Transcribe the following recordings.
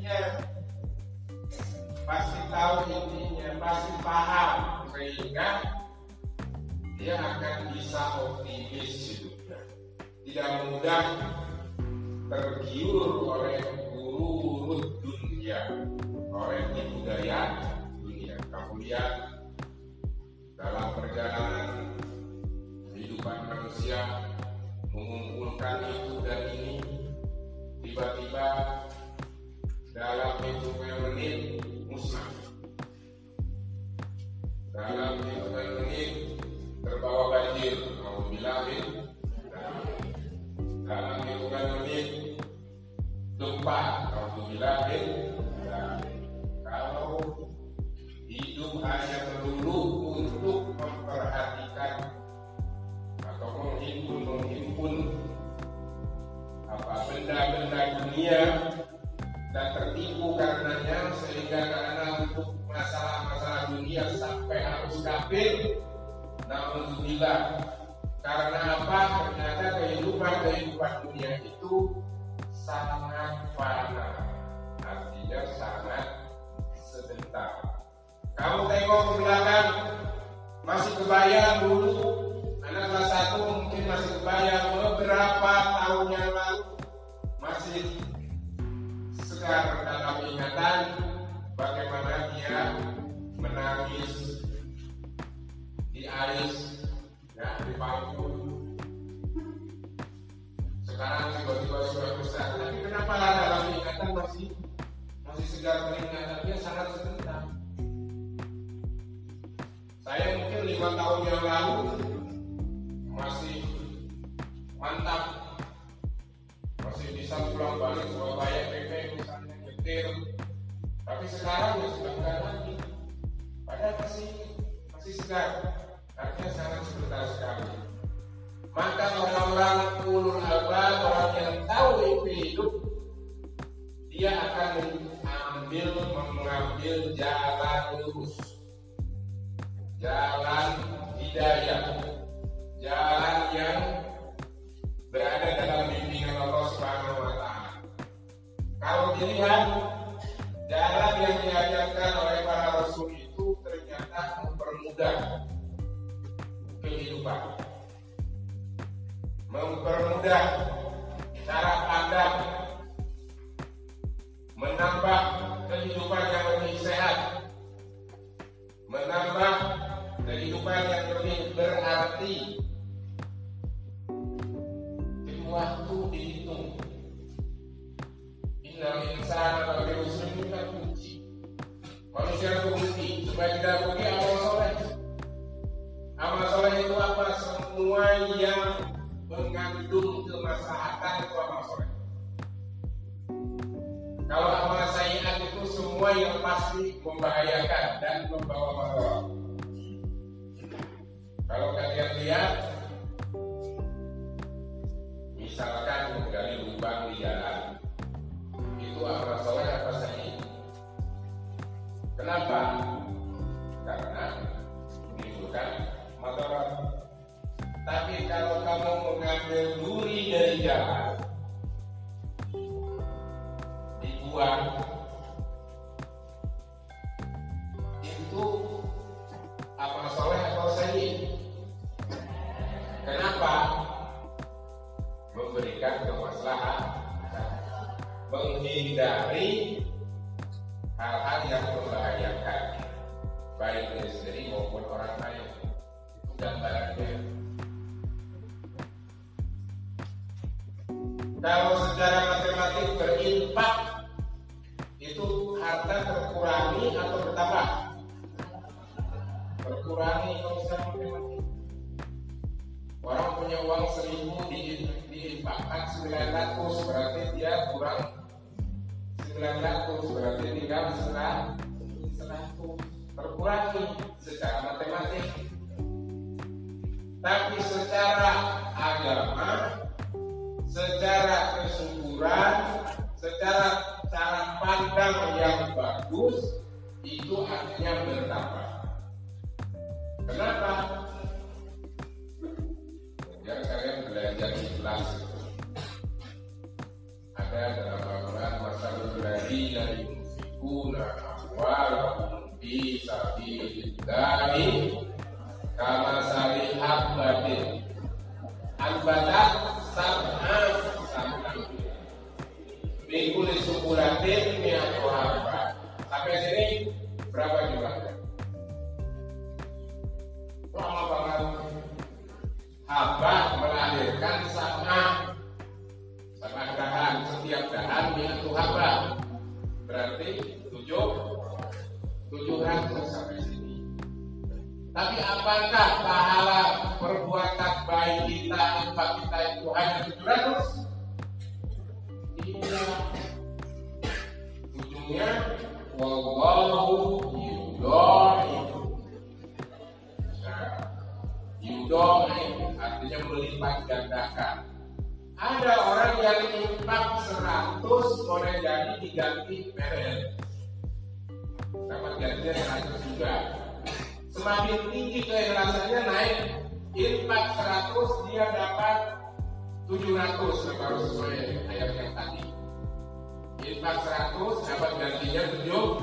intinya pasti tahu intinya pasti paham. Sehingga dia akan bisa optimis hidupnya. Tidak mudah tergiur oleh guru-guru dunia oleh budaya dunia. Kamu lihat dalam perjalanan kehidupan manusia mengumpulkan itu dan ini tiba-tiba dalam hitungan menit musnah. Dalam hitungan menit terbawa banjir. Alhamdulillahin dalam hitungan menit gempa. Bilangin. kalau hidup hanya melulu untuk memperhatikan atau menghimpun menghimpun apa benda-benda dunia dan tertipu karenanya sehingga karena untuk masalah-masalah dunia sampai harus kafir namun bila karena apa? Ternyata kehidupan kehidupan dunia itu sangat fana. Artinya sangat sebentar. Kamu tengok ke belakang masih kebayang dulu anak kelas satu mungkin masih kebayang oh, beberapa tahun yang lalu? Masih segar dalam ingatan bagaimana dia menangis di alis ya di paku sekarang tiba-tiba sudah besar. Tapi kenapa dalam ingatan masih masih segar peringatannya sangat sebentar. Saya mungkin lima tahun yang lalu masih mantap masih bisa pulang balik Surabaya PP misalnya nyetir tapi sekarang ya sudah enggak lagi. Padahal masih masih segar. Artinya sangat sebentar sekali. Maka orang-orang ulul albab orang yang tahu inti hidup dia akan mengambil mengambil jalan lurus. Jalan hidayah. Jalan yang berada dalam bimbingan Allah Subhanahu wa taala. Kalau dilihat jalan yang diajarkan oleh 100 dia dapat 700 kalau baru sesuai ayat yang tadi. Infak 100 dapat gantinya 7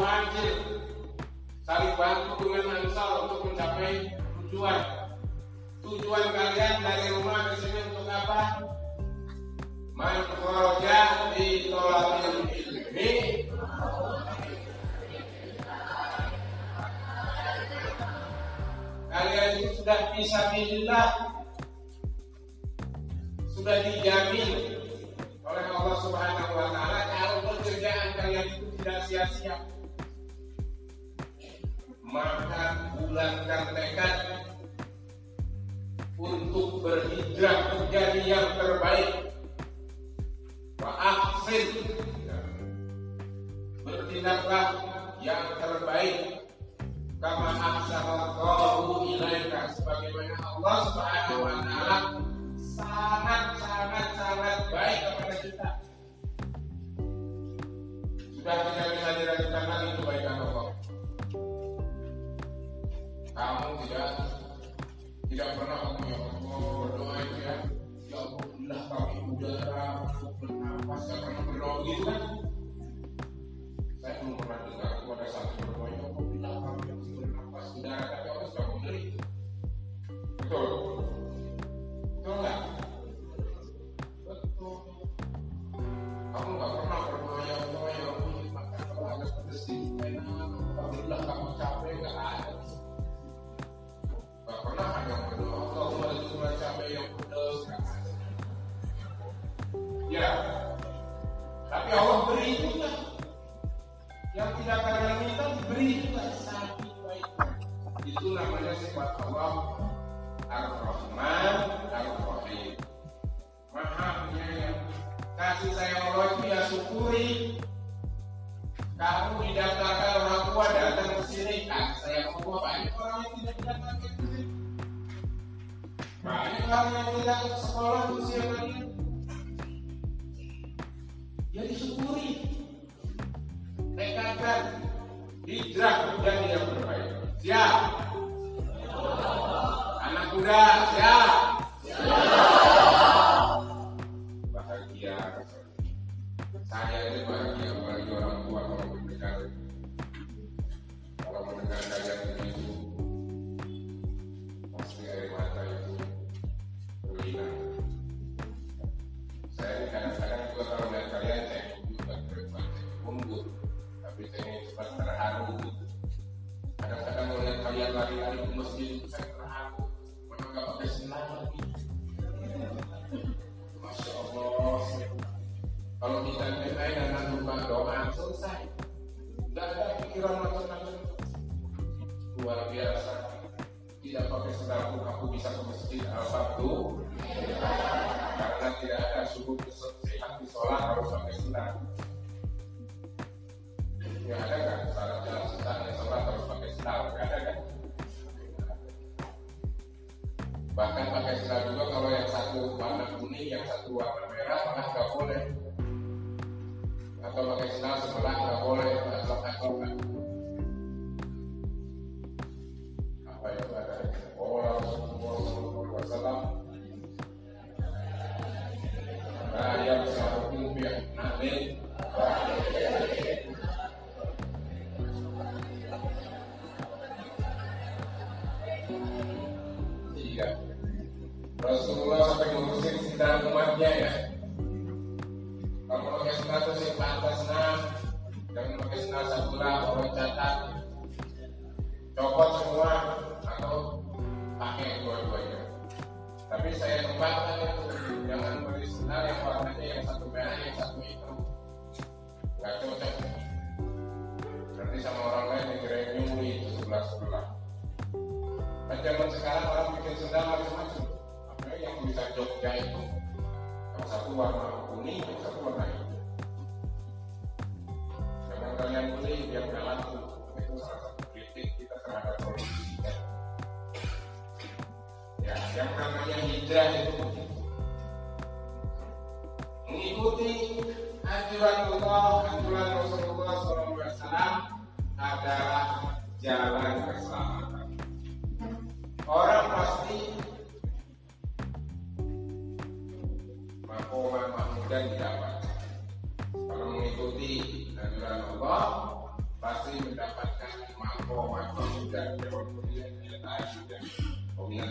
muhajir saling bantu dengan ansar untuk mencapai tujuan. Tujuan kalian dari rumah ke sini untuk apa? Man kharaja di thalabil ilmi Kalian itu sudah bisa billah sudah dijamin oleh Allah Subhanahu wa taala kalau pekerjaan kalian itu tidak sia-sia. Maka bulatkan tekad untuk berhijrah menjadi yang terbaik. Wa ahsin bertindaklah yang terbaik kama ahsanallahu ilaika sebagaimana Allah Subhanahu wa taala sangat sangat sangat baik kepada kita. Sudah tidak Kamu tidak tidak pernah kamu ya Allah berdoa itu ya. Ya Allah, kami udara untuk bernapas, tidak pernah berdoa begitu kan? Saya belum pernah dengar pada satu berdoa ya Allah, bila kami masih bernapas udara tapi Allah sudah memberi. Betul. Betul nggak? tidak. Tapi Allah beri juga. Yang tidak kalian minta diberi juga satu baik Itu namanya sifat Allah Ar-Rahman Ar-Rahim. Maha penyayang. Kasih saya Allah itu ya syukuri. Kamu didatangkan orang tua datang ke sini kan saya Allah banyak orang yang tidak datang ke sini. Banyak orang yang tidak sekolah usia kalian ya disyukuri tekadkan hijrah muda yang terbaik. siap? Anak muda siap. Bahagia. Saya ini bahagia.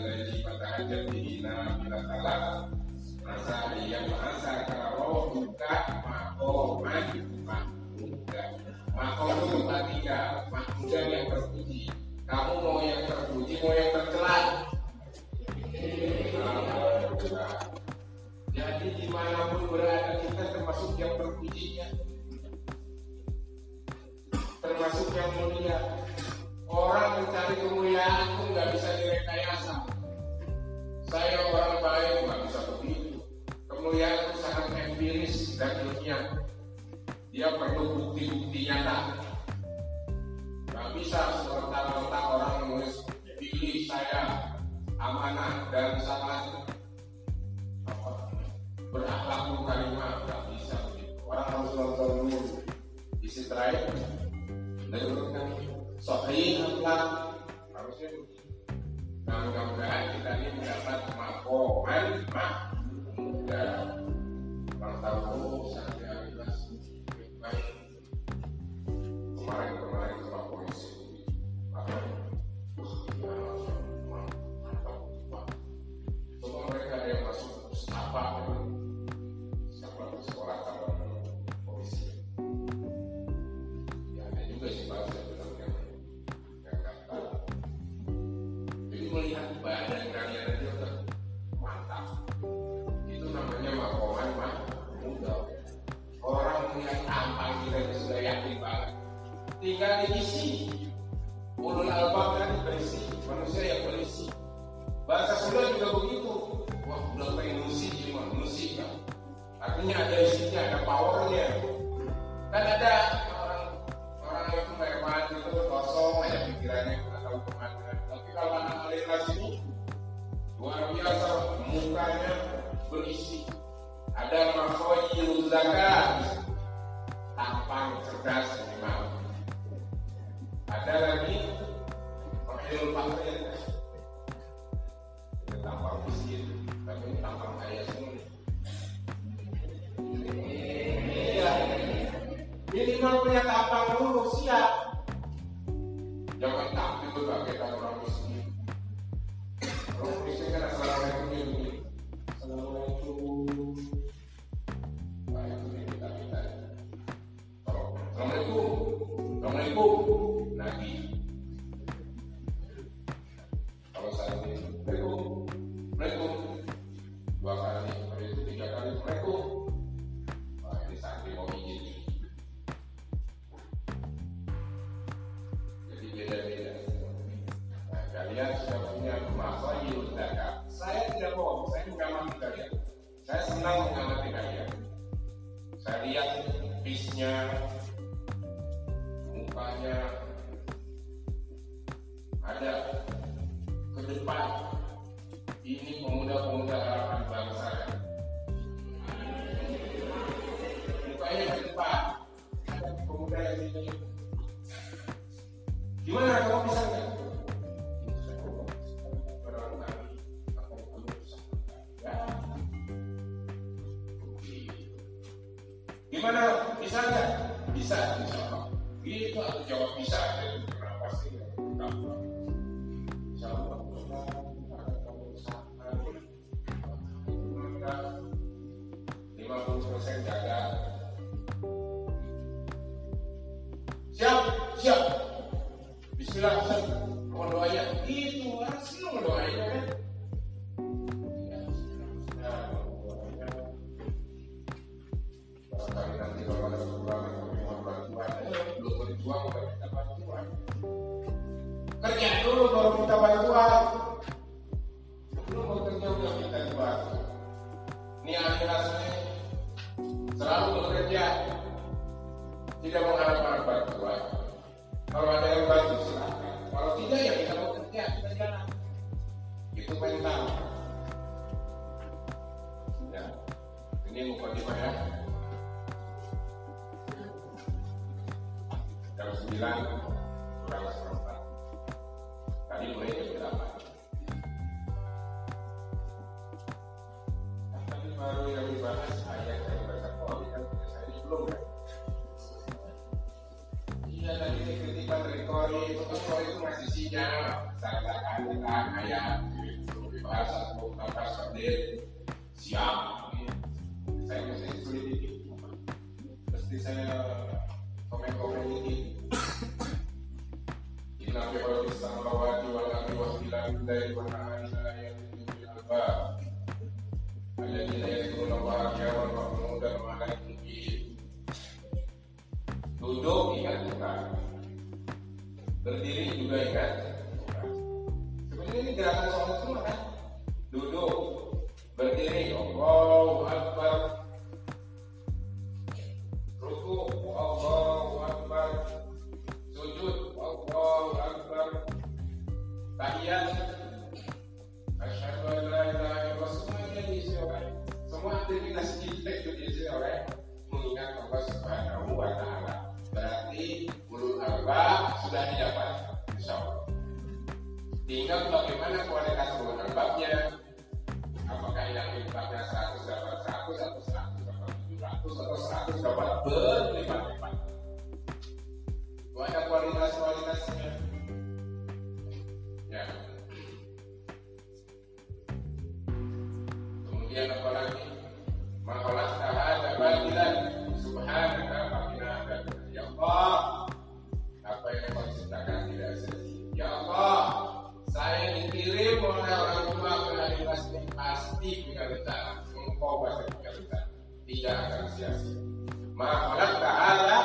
dari mata jadi nah bila salah masa yang masa kalau buka makoman makmuda makoman tempat tiga makmuda yang terpuji kamu mau yang terpuji mau yang tercela jadi di mana pun berada kita termasuk yang terpujinya termasuk yang mulia orang mencari kemuliaan pun nggak bisa direka saya orang baik nggak bisa begitu. Kemuliaan itu sangat empiris dan ilmiah. Dia perlu bukti-bukti nyata. Gak bisa serta-merta orang nulis pilih saya amanah dan sangat berakhlakul karimah nggak bisa begitu. Orang harus nonton dulu isi sitrai. Dan menurut kami, harusnya begitu. Nah mudah-mudahan kita ini mendapat makoman mahmuda. Ya, Ulang tahun saya bebas baik kemarin misalnya komen-komen ini Inna fi khalqis samawati wal ardi wa ikhtilafil layli wan nahari laayatin lil albab alladziina yadhkuruna Allaha qiyaman wa qu'udan wa Duduk ingat Berdiri juga ingat Sebenarnya ini gerakan sholat semua kan Duduk Berdiri Allahu Akbar القيامة أشهد أن لا إله إلا semua ini diisi oleh semua aktivitas kita itu diisi oleh mengingat Allah Subhanahu wa Ta'ala. Berarti ulul albab sudah didapat, insya Tinggal bagaimana kualitas ulul albabnya, apakah yang impactnya 100 dapat 100 atau 100 dapat 700 atau 100 dapat berlipat tidak akan sia-sia. Maha khalaq ta'ala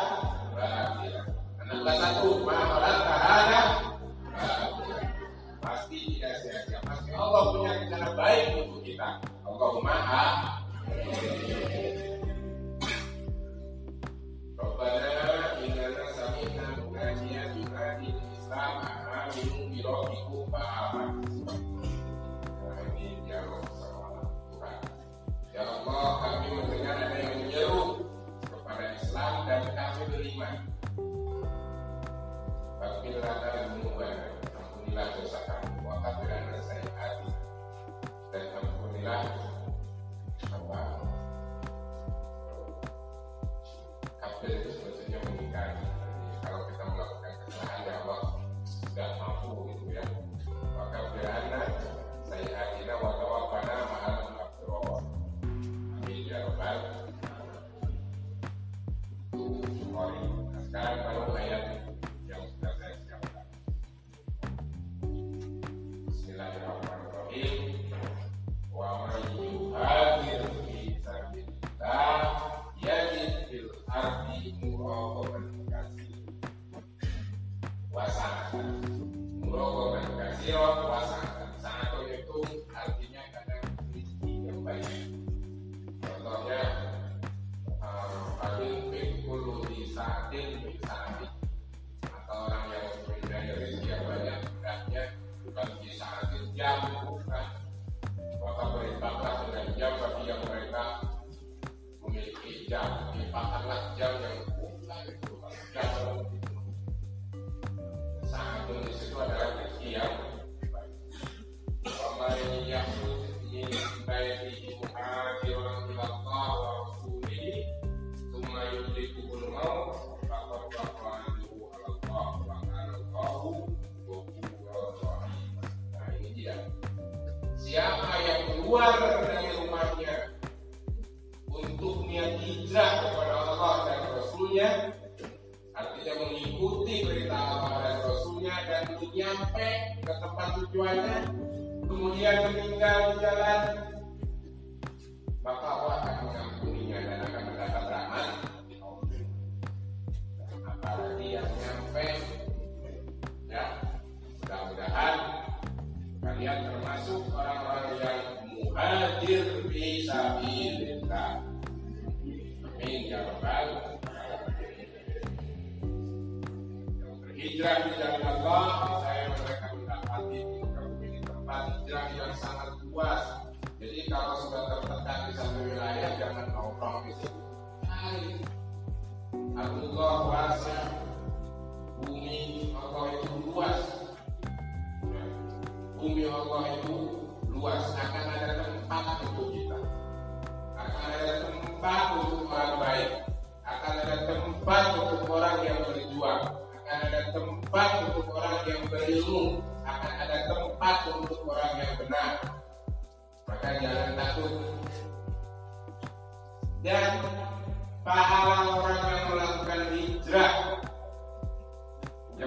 bahagia. Anak satu, maaf orang tak bahagia. Pasti tidak sia-sia. Pasti Allah punya rencana baik untuk kita. Allahumma amin.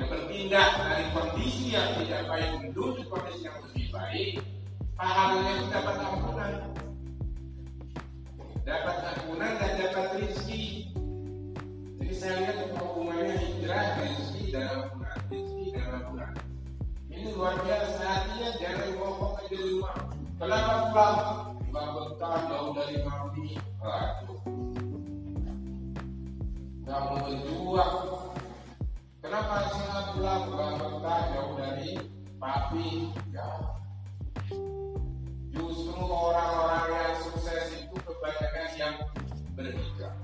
bertindak dari kondisi yang tidak baik menuju kondisi yang lebih baik pahalanya itu dapat ampunan. Dapat ampunan dan dapat rezeki. Jadi saya lihat hubungannya hijrah rezeki dalam bulan rezeki dalam bulan. Ini luar biasa artinya dari ngomong aja di rumah. Kenapa pulang bahkan jauh dari mami. waduh. Kamu berjuang Kenapa Cina pulang bangga jauh dari papi jauh? Justru orang-orang yang sukses itu kebanyakan yang berhijrah.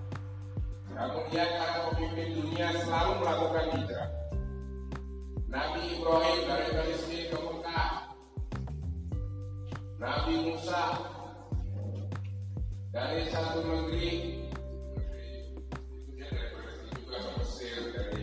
Nah, kemudian para pemimpin dunia selalu melakukan hijrah. Nabi Ibrahim dari Palestina ke Mekah. Nabi Musa dari satu negeri, negeri juga ke Mesir dari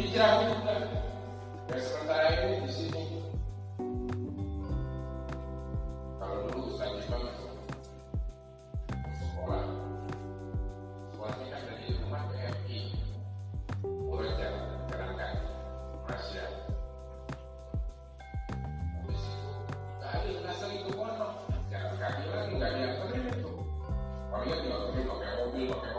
hijrah. Juga dan sementara ini di sini. Kalau dulu saya Ismail masuk sekolah. Sekolahnya kan dari rumah PMI Muraja berangkat Malaysia habis itu kali asal itu mana? jangan kaki lagi nggak diantarin itu. Orangnya juga pakai mobil pakai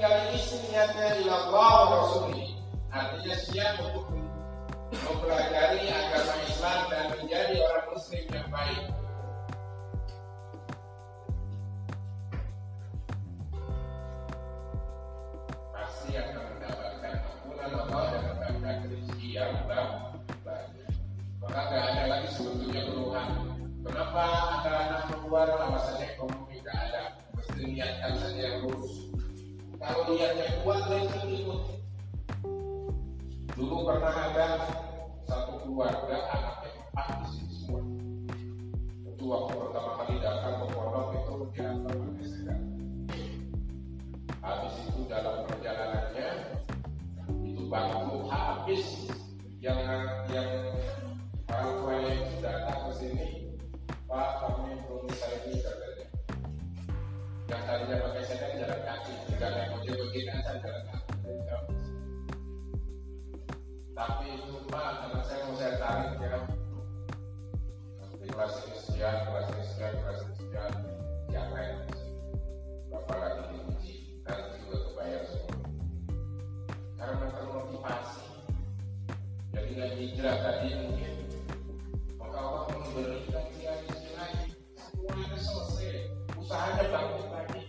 Tinggal isi niatnya ila Allah wa rasulihi. Artinya siap untuk mempelajari agama Islam dan menjadi orang Muslim yang baik. Pasti akan mendapatkan ampunan Allah dan mendapatkan rezeki yang banyak. Maka tidak ada lagi sebetulnya keluhan. Kenapa ada anak keluar alasannya ekonomi tidak ada? Mesti niatkan saja yang Kalau niatnya kuat, rezeki ikut. Dulu pernah ada satu keluarga anaknya empat di sini semua. Itu waktu pertama kali datang ke pondok itu diantar pakai sepeda. Habis itu dalam perjalanannya itu bangku habis yang yang orang tuanya itu datang ke sini Pak kami belum bisa ini yang tadinya pakai sepeda jalan kaki. Tidak naik ojek begini aja jalan kaki. Tapi itu Pak karena saya mau saya tarik ya. Di kelas sekian kelas sekian kelas sekian. Yang lain Bapak lagi diuji nanti juga kebayar semua. Karena termotivasi jadi nggak hijrah tadi mungkin. Maka Allah memberikan dia lagi semuanya selesai usahanya bangkit lagi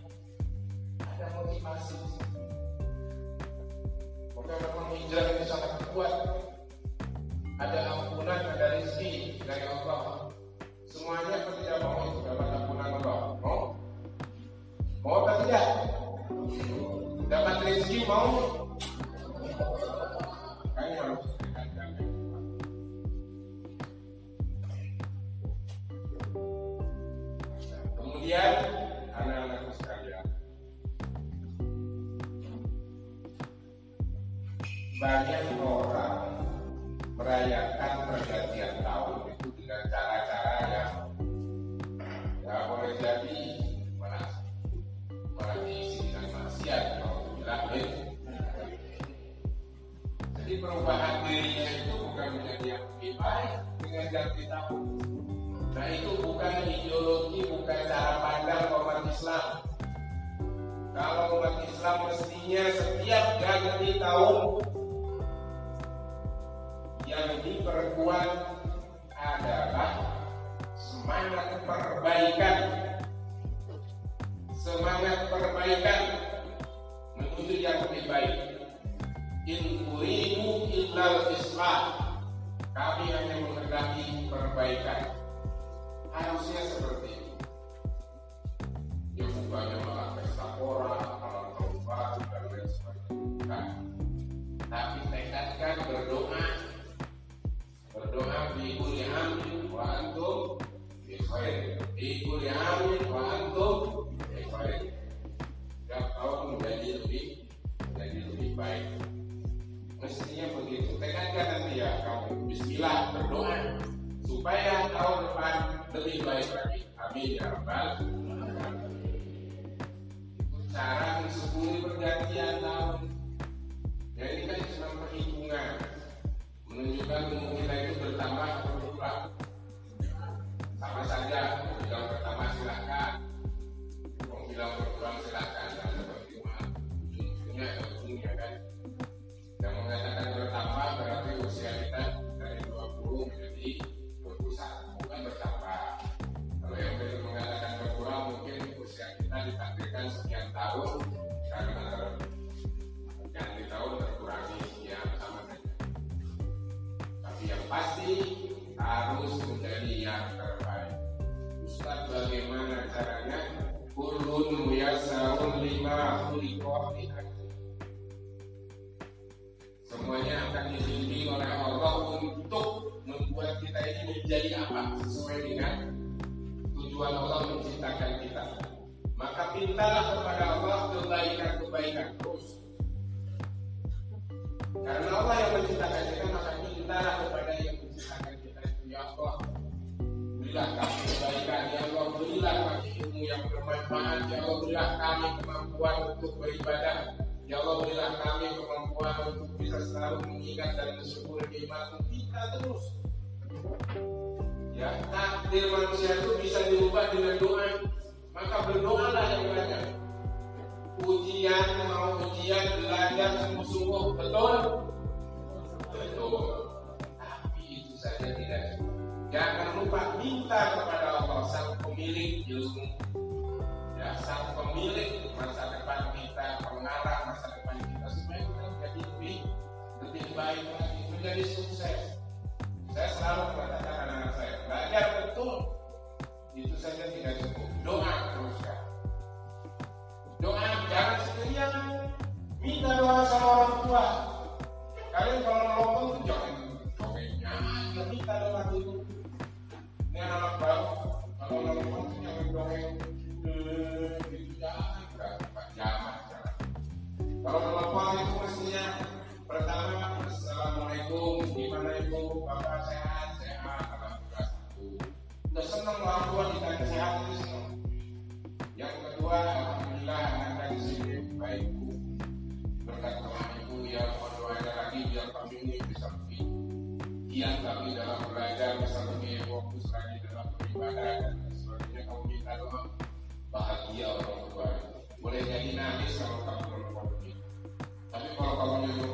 ada motivasi. Maka memang hijrah itu sangat kuat. Ada ampunan ada rezeki dari Allah. Semuanya tidak mau itu dapat ampunan Allah. Mau? Mau apa tidak? Dapat rezeki mau? Kami harus Kemudian anak-anakku sekalian, banyak orang merayakan pergantian tahun itu dengan cara-cara yang ya boleh jadi malah malah diisi dengan maksiat kalau bilang Jadi perubahan dirinya itu bukan menjadi yang lebih baik dengan ganti tahun. Nah itu bukan ideologi, bukan cara pandang umat Islam. Kalau umat Islam mestinya setiap ganti tahun yang diperkuat adalah semangat perbaikan. Semangat perbaikan menuju yang lebih baik. In uridu illal islah. Kami hanya menghendaki perbaikan harusnya seperti itu. Ya bukannya malah pesta pora, malam tahun baru dan lain sebagainya. Tapi tekadkan berdoa, berdoa di kuli amin wa antum bi khair. Di kuli amin wa antum bi khair. Setiap menjadi lebih menjadi lebih baik. Mestinya begitu. Tekadkan nanti ya kamu Bismillah berdoa supaya tahun depan lebih baik lagi. Amin ya rabbal Cara mensyukuri pergantian tahun. Ya ini kan cuma perhitungan, menunjukkan umur kita itu bertambah atau berkurang. Sama saja, bilang bertambah silakan, mau bilang berkurang silakan, ujungnya kan. Yang mengatakan bertambah berarti usia kita tahun karena ganti tahun terkurangi sekian sama saja. Tapi yang pasti harus menjadi yang terbaik. Ustaz bagaimana caranya? Kulun muyasarun lima khuliqa Semuanya akan dibimbing oleh Allah untuk membuat kita ini menjadi apa sesuai dengan tujuan Allah menciptakan kita. Maka mintalah kepada Allah kebaikan-kebaikan terus. Karena Allah yang menciptakan kita, maka mintalah kepada yang menciptakan kita itu ya Allah. Berilah kami kebaikan, ya Allah. Berilah kami ilmu yang bermanfaat, ya Allah. Berilah kami kemampuan untuk beribadah, Ya Allah berilah kami kemampuan untuk bisa selalu mengingat dan bersyukur nikmat kita terus. Ya, takdir manusia itu bisa diubah dengan doa maka berdoalah yang banyak ujian mau ujian belajar sungguh-sungguh betul betul tapi itu saja tidak cukup jangan lupa minta kepada Allah sang pemilik ilmu ya sang pemilik masa depan kita pengarah masa depan kita supaya kita menjadi lebih lebih baik lagi menjadi sukses saya selalu mengatakan anak-anak saya belajar betul. Itu saja tidak cukup. teman-teman jangan sendirian minta doa sama orang tua. Kalian kalau ngelompong tuh jangan. Cobain minta doa dulu. Dengan anak baru.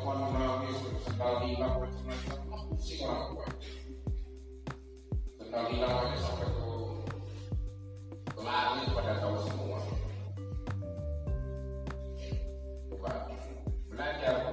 perempuan mengalami sekali pusing orang tua sampai ke lari pada tahu semua bukan belajar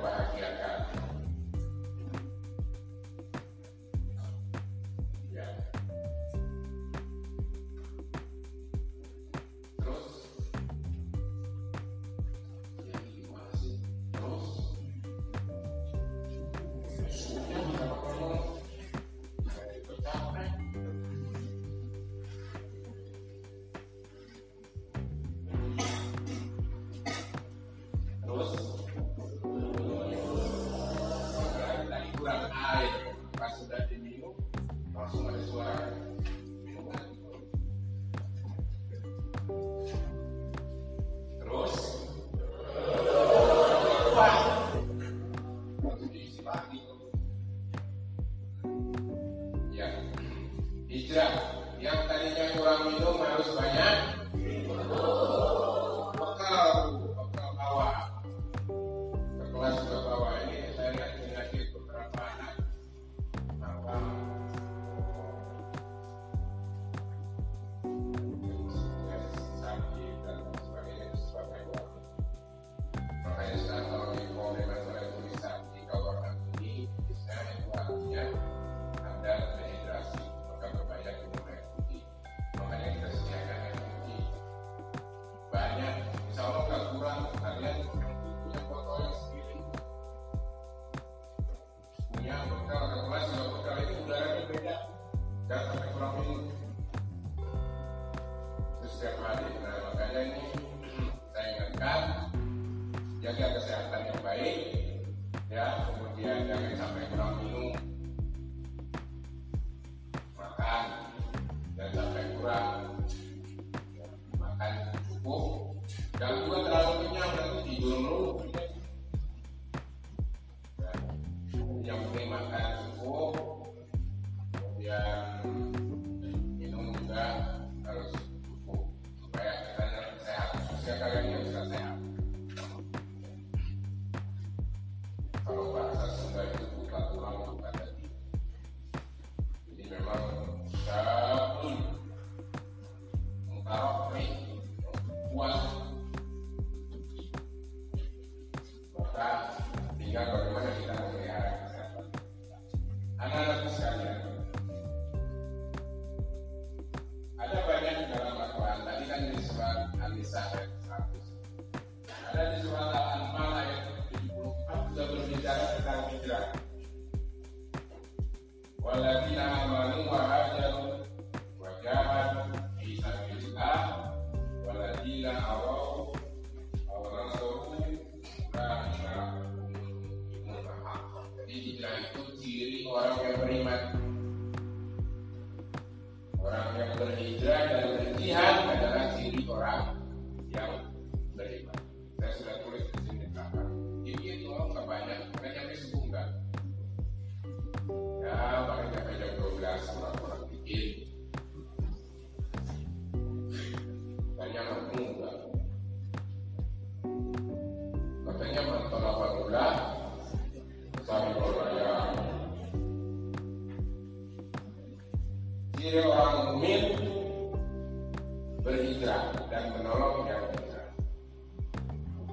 berhijrah dan menolong yang berhijrah.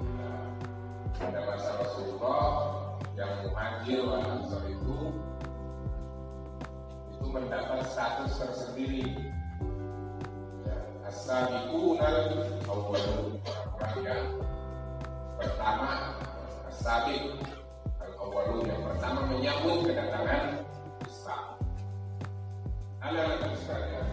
Nah, pada masa Rasulullah yang muhajir wal ansor itu itu mendapat status tersendiri. Ya, Asabiqunal awwalun orang yang pertama Asabiq awwalun yang pertama menyambut kedatangan Islam. Alhamdulillah sekalian,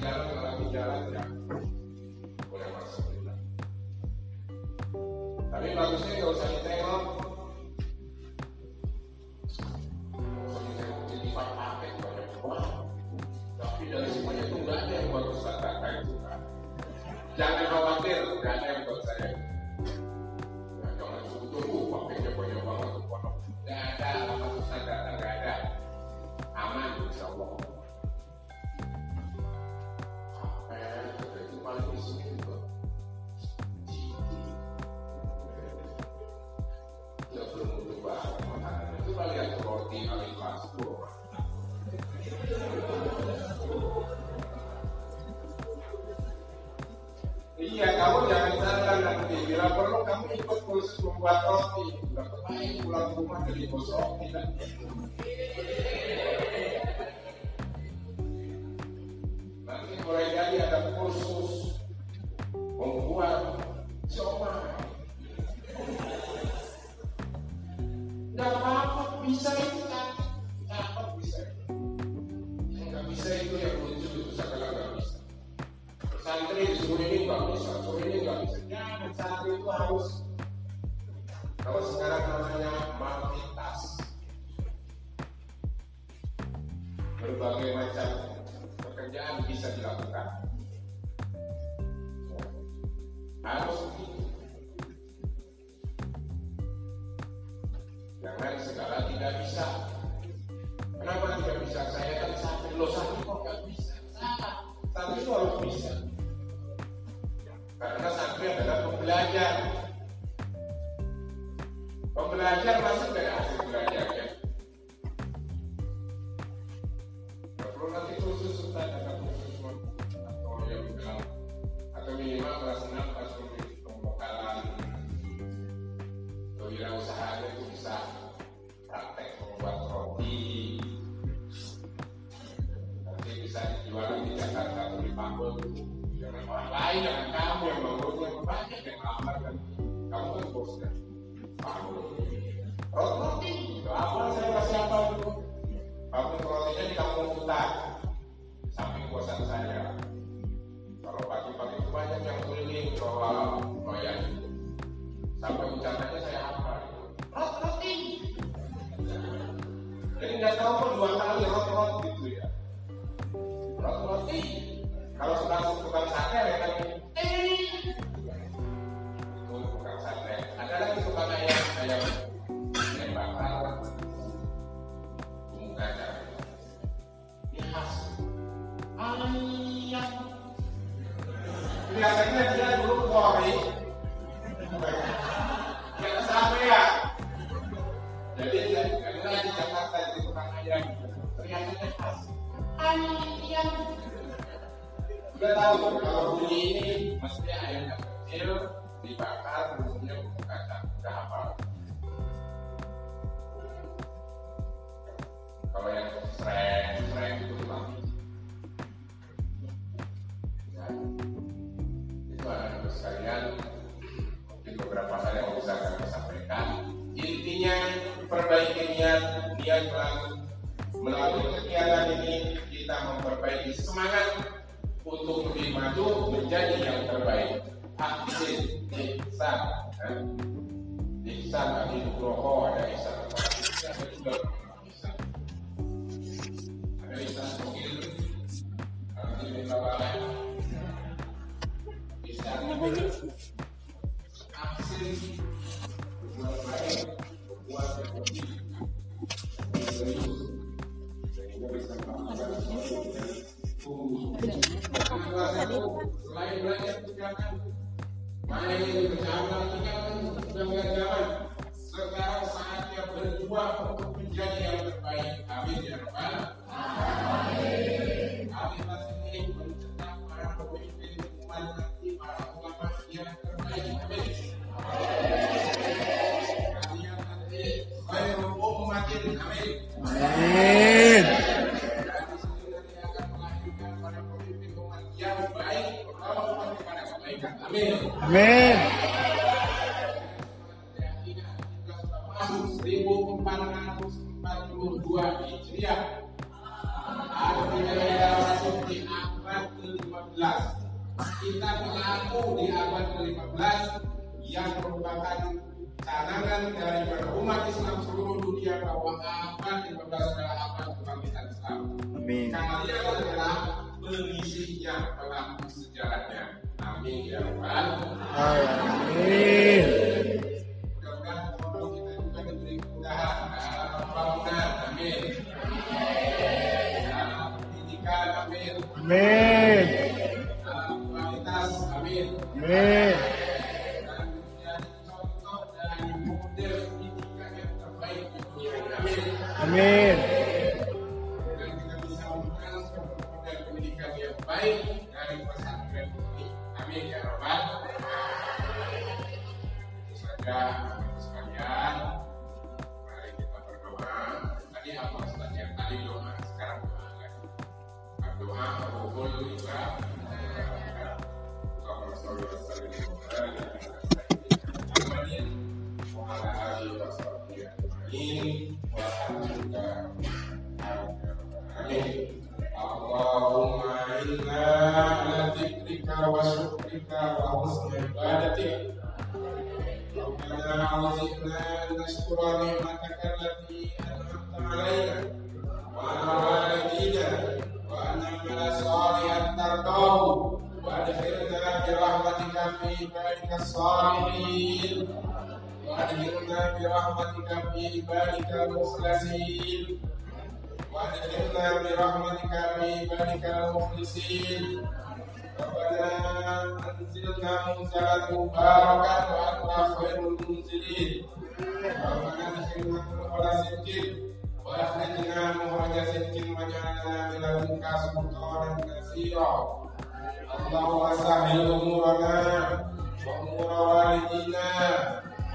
gejala-gejala gejala yang boleh masuk kita. Tapi bagusnya nggak usah merupakan canangan dari umat Islam seluruh dunia bahwa abad 15 adalah abad kebangkitan Islam. Amin. Kalian adalah pengisinya pelaku sejarahnya. Amin ya Rabbal. Amin. Mudah-mudahan kita juga diberi kemudahan pembangunan. Amin. Pendidikan. Amin. Amin. برحمتك في عبادك المخلصين وادخلنا برحمتك في عبادك المخلصين ربنا انزلنا منزلا مباركا وانت خير المنزلين ربنا ادخلنا مدخل صدق واخرجنا مخرج صدق واجعلنا من لدنك سلطانا نصيرا اللهم سهل امورنا وامور والدينا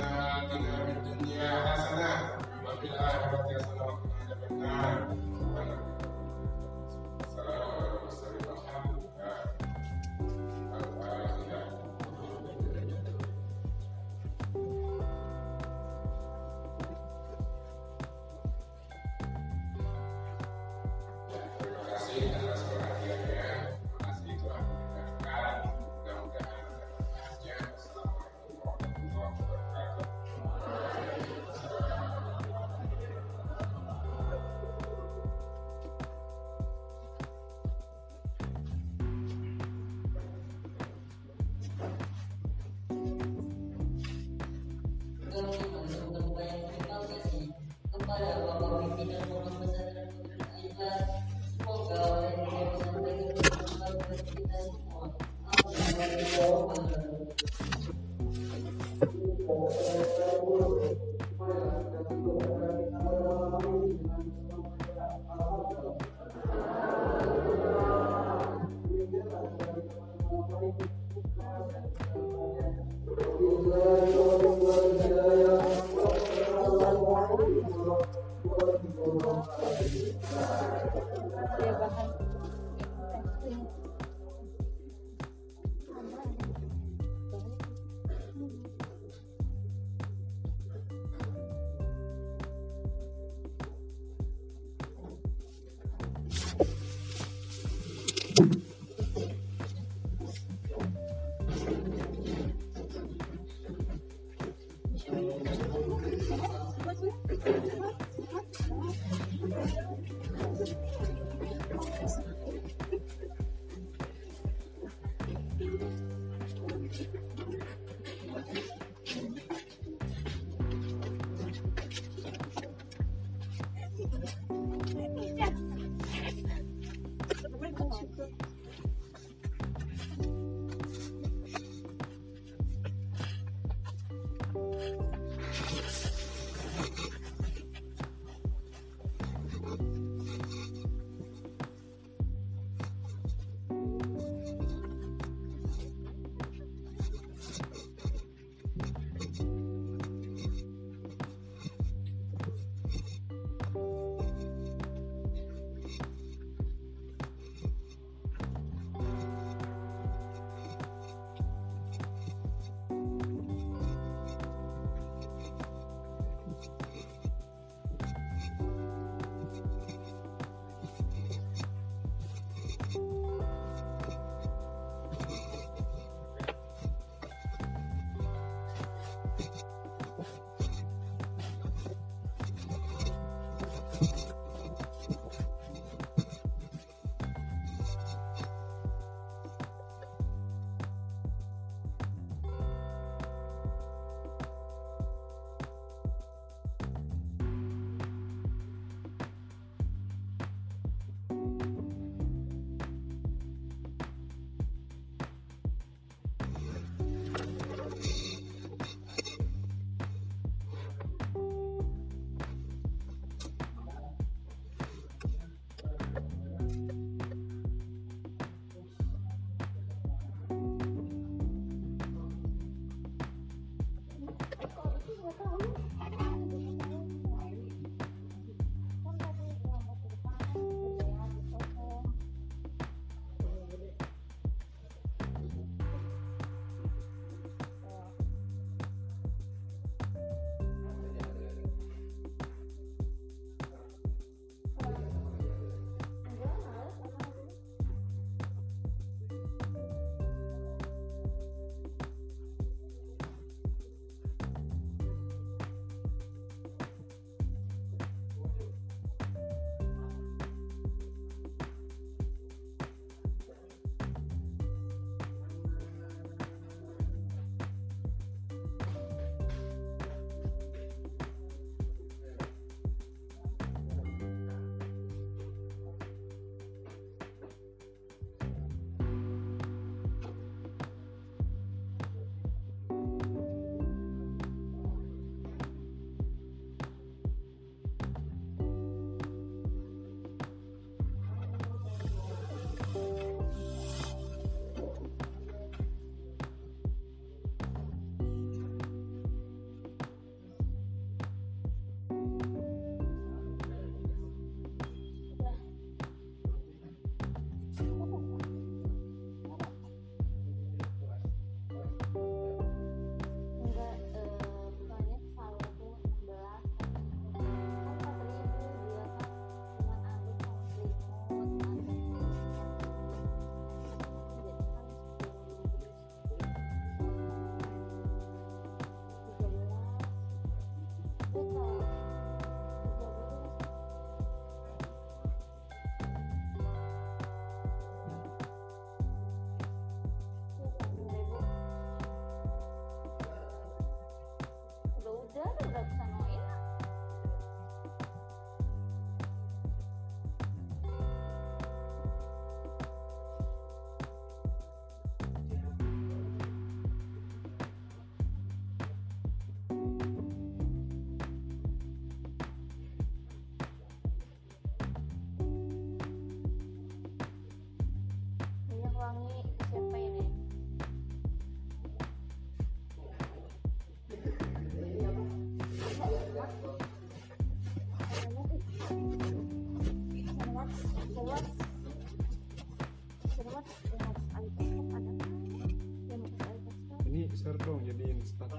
ربنا آتنا في الدنيا حسنة وفي الآخرة حسنة وقنا عذاب النار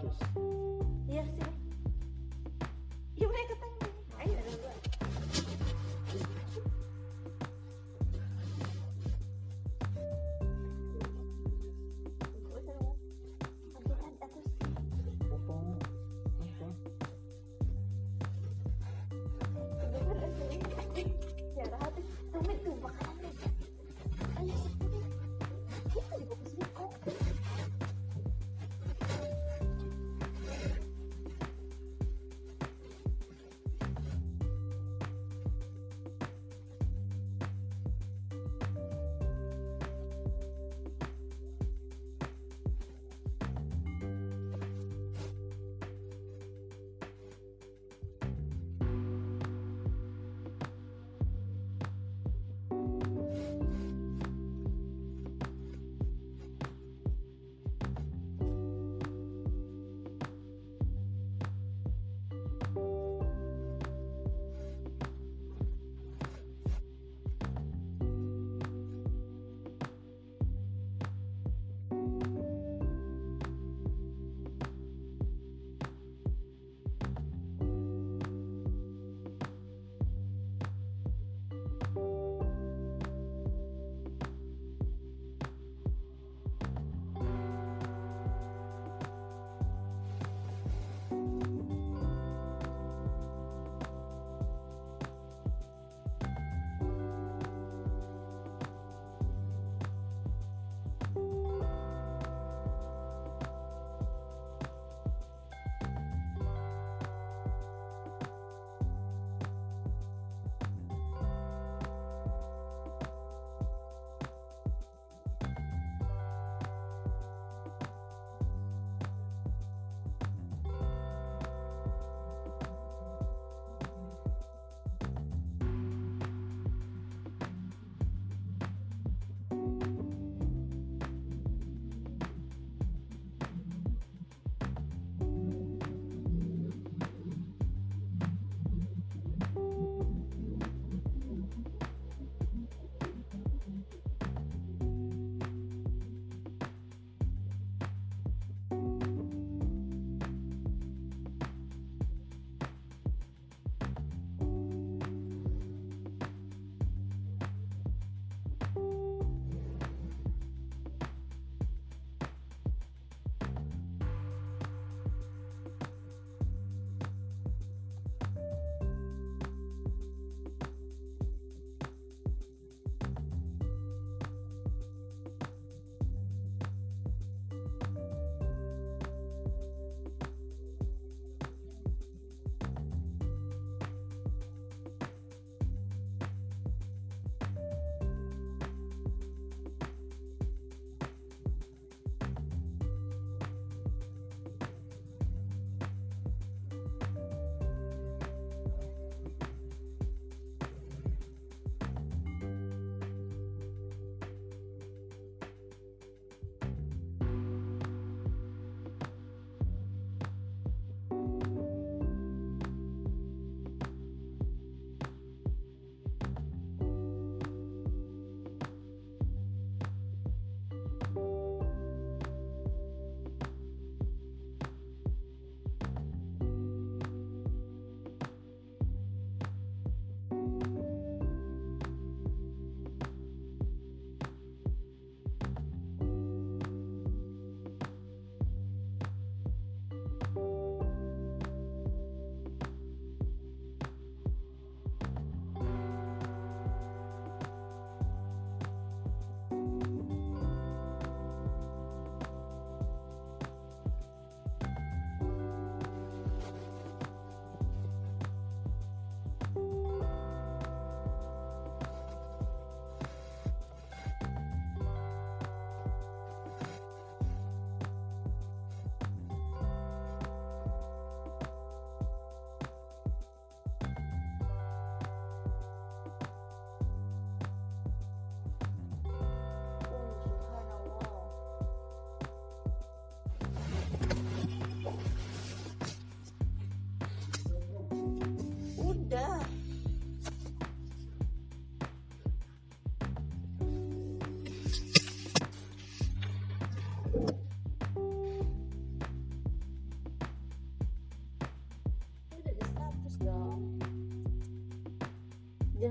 Atos.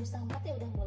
Jam setengah empat ya udah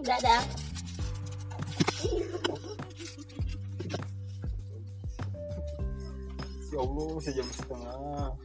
Ada. Ya Allah, sejam setengah.